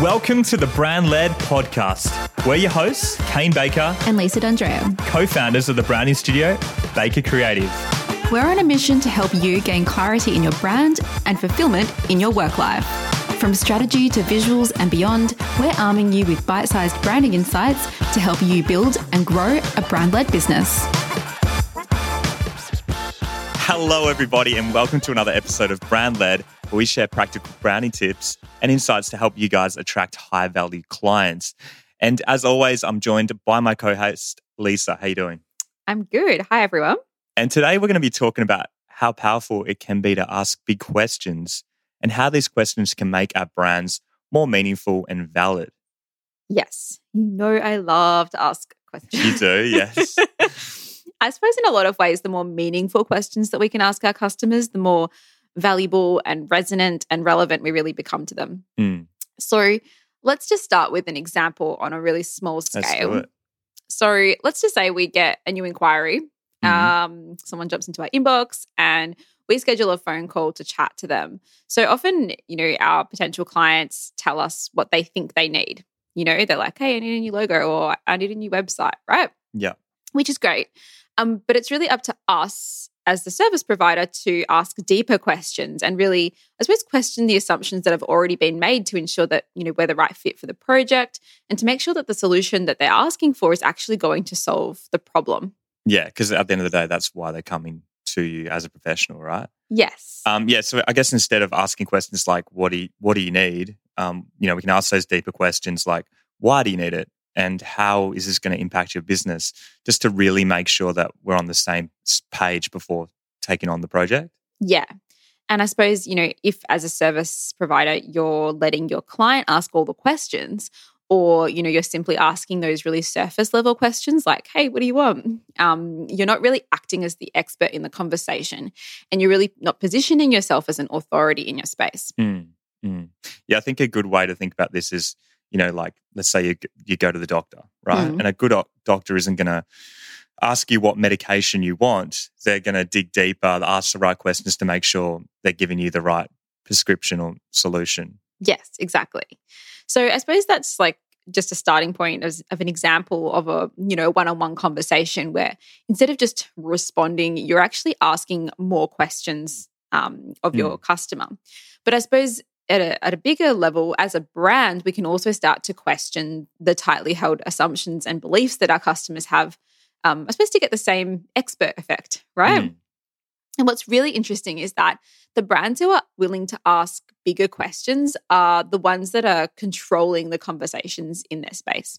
Welcome to the Brand Led Podcast. We're your hosts, Kane Baker, and Lisa D'Andrea, co founders of the branding studio, Baker Creative. We're on a mission to help you gain clarity in your brand and fulfillment in your work life. From strategy to visuals and beyond, we're arming you with bite sized branding insights to help you build and grow a brand led business. Hello, everybody, and welcome to another episode of Brand Led, where we share practical branding tips and insights to help you guys attract high value clients. And as always, I'm joined by my co-host Lisa. How you doing? I'm good. Hi, everyone. And today we're going to be talking about how powerful it can be to ask big questions and how these questions can make our brands more meaningful and valid. Yes, you know I love to ask questions. You do, yes. I suppose in a lot of ways, the more meaningful questions that we can ask our customers, the more valuable and resonant and relevant we really become to them. Mm. So let's just start with an example on a really small scale. So let's just say we get a new inquiry. Mm-hmm. Um, someone jumps into our inbox and we schedule a phone call to chat to them. So often, you know, our potential clients tell us what they think they need. You know, they're like, hey, I need a new logo or I need a new website, right? Yeah. Which is great. Um, but it's really up to us as the service provider to ask deeper questions and really, I suppose, question the assumptions that have already been made to ensure that, you know, we're the right fit for the project and to make sure that the solution that they're asking for is actually going to solve the problem. Yeah, because at the end of the day, that's why they're coming to you as a professional, right? Yes. Um, yeah. So I guess instead of asking questions like "What do you, What do you need?" Um, you know, we can ask those deeper questions like "Why do you need it?" And how is this going to impact your business just to really make sure that we're on the same page before taking on the project? Yeah. And i suppose you know if as a service provider you're letting your client ask all the questions or you know you're simply asking those really surface level questions like hey what do you want? Um, you're not really acting as the expert in the conversation and you're really not positioning yourself as an authority in your space. Mm, mm. yeah i think a good way to think about this is you know, like let's say you you go to the doctor, right? Mm. And a good doctor isn't going to ask you what medication you want. They're going to dig deeper, ask the right questions to make sure they're giving you the right prescription or solution. Yes, exactly. So I suppose that's like just a starting point as, of an example of a you know one-on-one conversation where instead of just responding, you're actually asking more questions um, of your mm. customer. But I suppose at a, at a bigger level, as a brand, we can also start to question the tightly held assumptions and beliefs that our customers have, um, I suppose, to get the same expert effect, right? Mm. And what's really interesting is that the brands who are willing to ask bigger questions are the ones that are controlling the conversations in their space.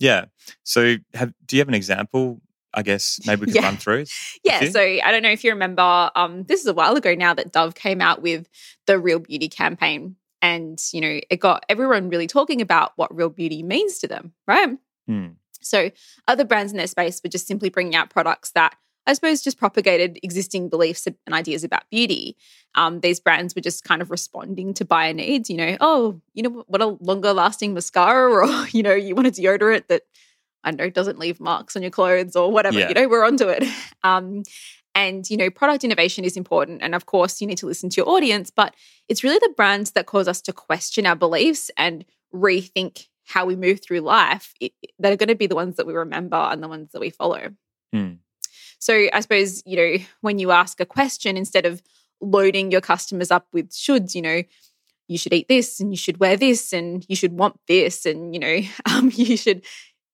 Yeah. So, have, do you have an example I guess maybe we could yeah. run through. Yeah. So I don't know if you remember, um, this is a while ago now that Dove came out with the Real Beauty campaign. And, you know, it got everyone really talking about what real beauty means to them, right? Mm. So other brands in their space were just simply bringing out products that I suppose just propagated existing beliefs and ideas about beauty. Um, these brands were just kind of responding to buyer needs, you know, oh, you know, what a longer lasting mascara, or, you know, you want a deodorant that I don't know, it doesn't leave marks on your clothes or whatever. Yeah. You know, we're onto it. Um, and, you know, product innovation is important. And of course, you need to listen to your audience, but it's really the brands that cause us to question our beliefs and rethink how we move through life it, that are going to be the ones that we remember and the ones that we follow. Mm. So I suppose, you know, when you ask a question, instead of loading your customers up with shoulds, you know, you should eat this and you should wear this and you should want this and, you know, um, you should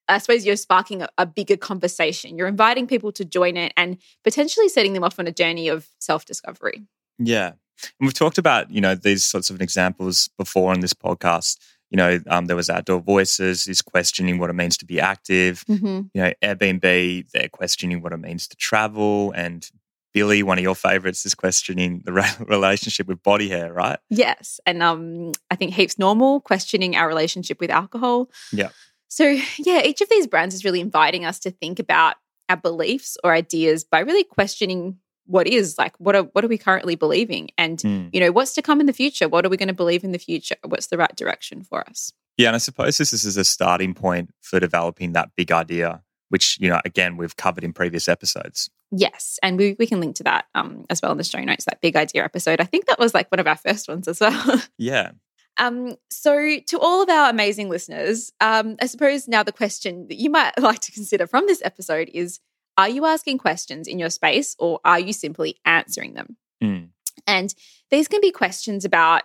I suppose you're sparking a, a, bigger conversation. You're inviting people to join it and potentially setting them off on a journey of self discovery. Yeah. And we've talked about, you know, these sorts of examples before on this podcast. You know, um, there was Outdoor Voices is questioning what it means to be active. Mm-hmm. You know, Airbnb, they're questioning what it means to travel. And Billie, one of your favorites, is questioning the re- relationship with body hair, right? Yes. And um, I think Heaps Normal, questioning our relationship with alcohol. Yeah. So, yeah, each of these brands is really inviting us to think about our beliefs or ideas by really questioning what is like what are what are we currently believing? And mm. you know what's to come in the future? What are we going to believe in the future? What's the right direction for us? Yeah and i suppose this is a starting point for developing that big idea which you know again we've covered in previous episodes. Yes and we, we can link to that um, as well in the show notes that big idea episode. I think that was like one of our first ones as well. Yeah Um, so, to all of our amazing listeners, um, I suppose now the question that you might like to consider from this episode is Are you asking questions in your space or are you simply answering them? Mm. And these can be questions about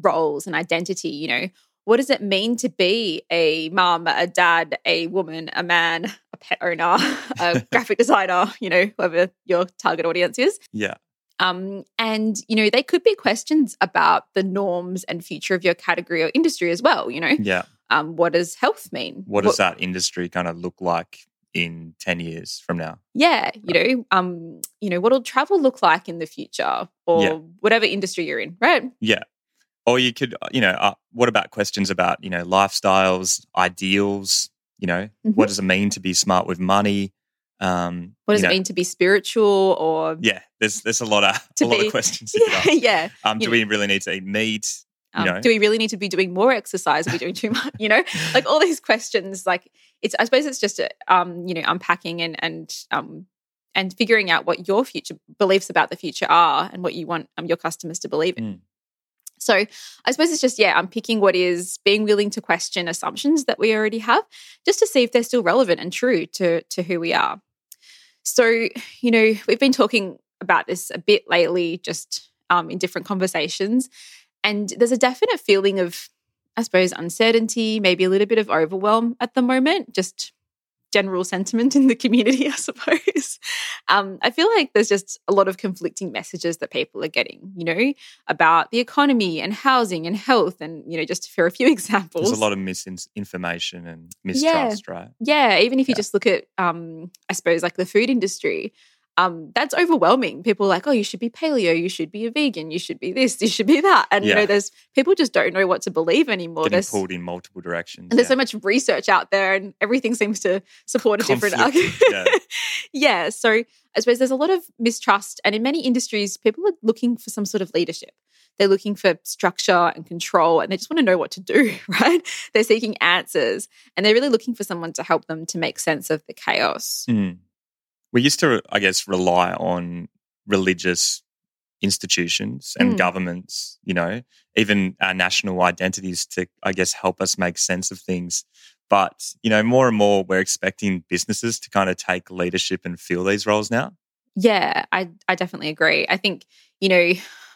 roles and identity, you know. What does it mean to be a mum, a dad, a woman, a man, a pet owner, a graphic designer, you know, whoever your target audience is? Yeah. Um, and, you know, they could be questions about the norms and future of your category or industry as well, you know. Yeah. Um, what does health mean? What does that industry kind of look like in 10 years from now? Yeah, you know, um, you know, what'll travel look like in the future or Yeah. whatever industry you're in, right? Yeah. Or you could, you know, uh, what about questions about, you know, lifestyles, ideals? You know, Mhm. what does it mean to be smart with money? Um, What does you it know, mean to be spiritual or Yeah, there's there's a lot of a lot of questions. yeah, yeah. Um, you do we really need to eat meat? Um, know? Do we really need to be doing more exercise? Are we doing too much? You know, like all these questions. Like it's, I suppose it's just, uh, um, you know, unpacking and and um and figuring out what your future beliefs about the future are and what you want um, your customers to believe in. Mm. So I suppose it's just yeah, I'm picking what is being willing to question assumptions that we already have, just to see if they're still relevant and true to to who we are. So you know, we've been talking about this a bit lately, just um, in different conversations. And there's a definite feeling of, I suppose, uncertainty, maybe a little bit of overwhelm at the moment, just general sentiment in the community, I suppose. Um, I feel like there's just a lot of conflicting messages that people are getting, you know, about the economy and housing and health. And, you know, just for a few examples. There's a lot of misinformation and mistrust, right? Yeah, even if you Yeah. just look at, um, I suppose, like the food industry, um, that's overwhelming. People are like, oh, you should be paleo, you should be a vegan, you should be this, you should be that, and you know, there's people just don't know what to believe anymore. Getting There's pulled in multiple directions. and there's yeah. so much research out there, and everything seems to support a different argument. Yeah. yeah, so I suppose there's a lot of mistrust, and in many industries, people are looking for some sort of leadership. They're looking for structure and control, and they just want to know what to do, right? They're seeking answers, and they're really looking for someone to help them to make sense of the chaos. Mm. We used to, I guess, rely on religious institutions and Mm. governments, you know, even our national identities to, I guess, help us make sense of things. But, you know, more and more we're expecting businesses to kind of take leadership and fill these roles now. Yeah, I I definitely agree. I think, you know,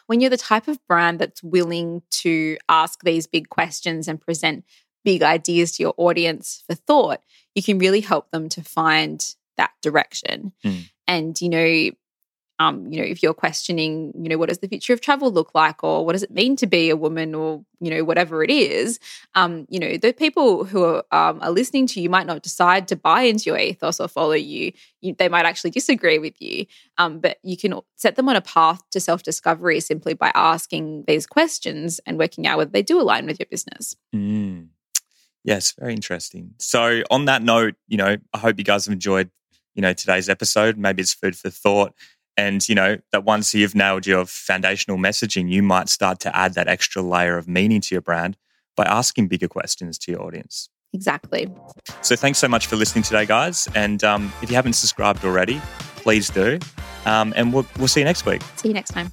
when you're the type of brand that's willing to ask these big questions and present big ideas to your audience for thought, you can really help them to find that direction. Mm. And, you know, um, you know, if you're questioning, you know, what does the future of travel look like, or what does it mean to be a woman, or you know, whatever it is, um, you know, the people who are, um, are listening to you might not decide to buy into your ethos or follow you. you they might actually disagree with you, um, but you can set them on a path to self discovery simply by asking these questions and working out whether they do align with your business. Mm. Yes, very interesting. So, on that note, you know, I hope you guys have enjoyed, you know, today's episode. Maybe it's food for thought. And, you know, that once you've nailed your foundational messaging, you might start to add that extra layer of meaning to your brand by asking bigger questions to your audience. Exactly. So, thanks so much for listening today, guys. And um, if you haven't subscribed already, please do. Um, and we'll, we'll see you next week. See you next time.